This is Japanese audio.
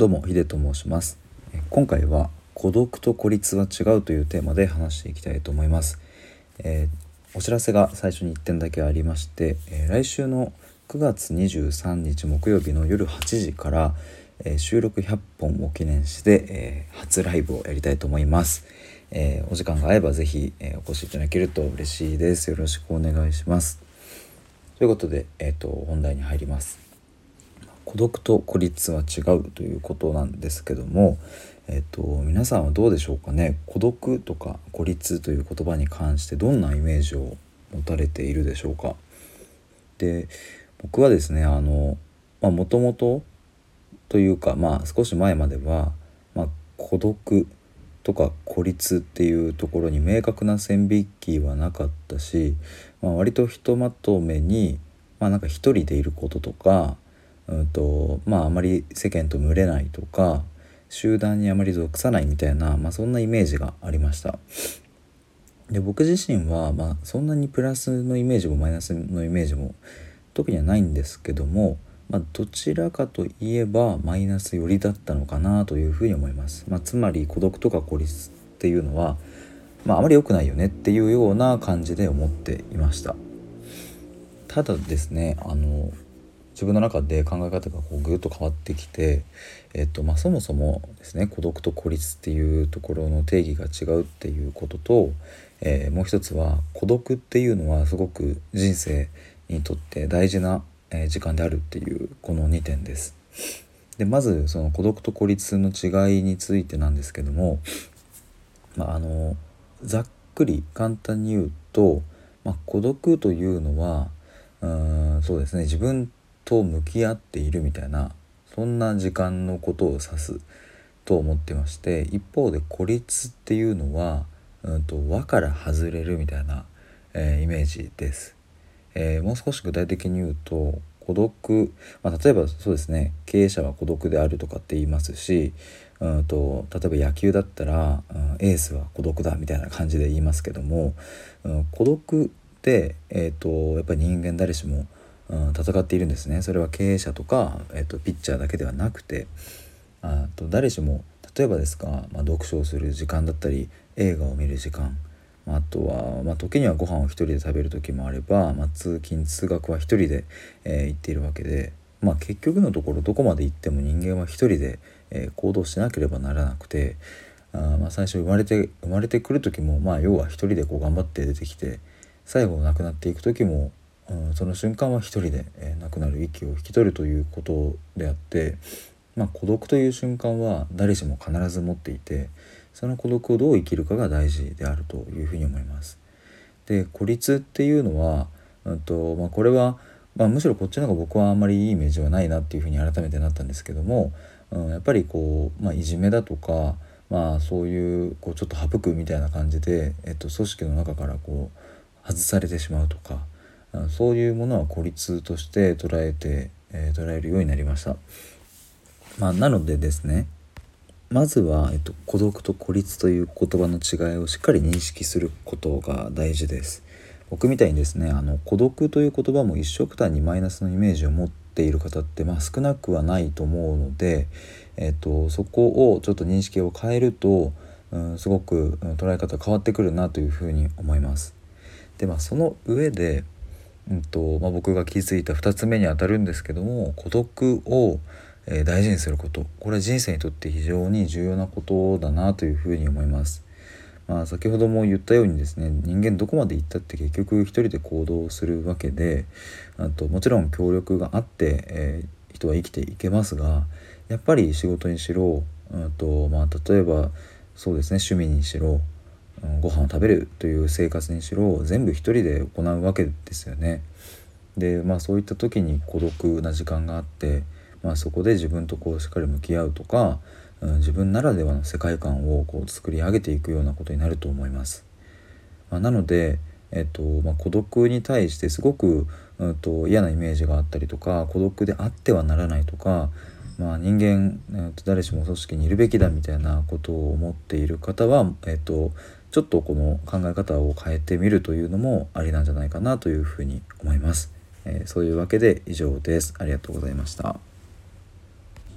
どうもヒデと申します。今回は孤独と孤立は違うというテーマで話していきたいと思います、えー、お知らせが最初に1点だけありまして、えー、来週の9月23日木曜日の夜8時から、えー、収録100本を記念して、え初ライブをやりたいと思います、えお時間が合えば是非、えお越しいただけると嬉しいです。よろしくお願いします。ということで、えーと本題に入ります。孤独と孤立は違うということなんですけども、えっと、皆さんはどうでしょうかね？孤独とか孤立という言葉に関してどんなイメージを持たれているでしょうか？で僕はですねあのもともとというかまあ少し前までは、まあ、孤独とか孤立っていうところに明確な線引きはなかったし、まあ、割とひとまとめに、まあ、なんか一人でいることとかうんとまああまり世間と群れないとか集団にあまり属さないみたいな、まあ、そんなイメージがありました。で僕自身は、まあ、そんなにプラスのイメージもマイナスのイメージも特にはないんですけども、まあ、どちらかといえばマイナス寄りだったのかなというふうに思います。まあ、つまり孤独とか孤立っていうのは、まあ、あまり良くないよねっていうような感じで思っていました。ただですねあの自分の中で考え方がこうぐっと変わってきて、えっとまあ、そもそもですね孤独と孤立っていうところの定義が違うっていうことと、えー、もう一つは孤独っていうのはすごく人生にとって大事な時間であるっていうこの2点です。でまずその孤独と孤立の違いについてなんですけども、まあ、あのざっくり簡単に言うと、まあ、孤独というのはうんそうですね自分と向き合っているみたいなそんな時間のことを指すと思ってまして一方で孤立っていうのは、うんと、輪から外れるみたいな、えー、イメージです、えー、もう少し具体的に言うと孤独、まあ、例えばそうですね経営者は孤独であるとかって言いますし、うんと、例えば野球だったら、うん、エースは孤独だみたいな感じで言いますけども、うん、孤独って、えーとやっぱり人間誰しもうん、戦っているんですね。それは経営者とか、えっと、ピッチャーだけではなくてあと誰しも例えばですが、まあ、読書をする時間だったり映画を見る時間あとは、まあ、時にはご飯を一人で食べる時もあれば、まあ、通勤通学は一人で、えー、行っているわけで、まあ、結局のところどこまで行っても人間は一人で、えー、行動しなければならなくてあまあ最初生まれて生まれてくる時も、まあ、要は一人でこう頑張って出てきて最後亡くなっていく時も、その瞬間は一人で、えー、亡くなる息を引き取るということであって、まあ、孤独という瞬間は誰しも必ず持っていてその孤独をどう生きるかが大事であるというふうに思います。で孤立っていうのは、うんとまあ、これは、まあ、むしろこっちの方が僕はあんまりいいイメージはないなっていうふうに改めてなったんですけども、うん、やっぱりこう、まあ、いじめだとか、まあ、そういうこうちょっと省くみたいな感じで、えっと、組織の中からこう外されてしまうとか。そういうものは孤立として捉えて、えー、捉えるようになりました。まあ、なのでですねまずは、えっと、孤独と孤立という言葉の違いをしっかり認識することが大事です。僕みたいにですねあの孤独という言葉も一緒くたにマイナスのイメージを持っている方って、まあ、少なくはないと思うので、えっと、そこをちょっと認識を変えると、うん、すごく捉え方変わってくるなというふうに思います。でまあその上でうんとまあ、僕が気づいた2つ目にあたるんですけども孤独を、え、大事にすることこれは人生にとって非常に重要なことだなというふうに思います。まあ、先ほども言ったようにですね人間どこまで行ったって結局一人で行動するわけであともちろん協力があって、えー、人は生きていけますがやっぱり仕事にしろ、うんとまあ、例えばそうですね趣味にしろご飯を食べるという生活にしろ全部一人で行うわけですよね。でまあそういった時に孤独な時間があって、まあ、そこで自分とこうしっかり向き合うとか、うん、自分ならではの世界観をこう作り上げていくようなことになると思います。まあ、なので、えっとまあ、孤独に対してすごく、うんと、嫌なイメージがあったりとか孤独であってはならないとか、まあ、人間、えっと、誰しも組織にいるべきだみたいなことを思っている方は、えっと、ちょっとこの考え方を変えてみるというのもありなんじゃないかなというふうに思います。えー、そういうわけで以上です。ありがとうございました。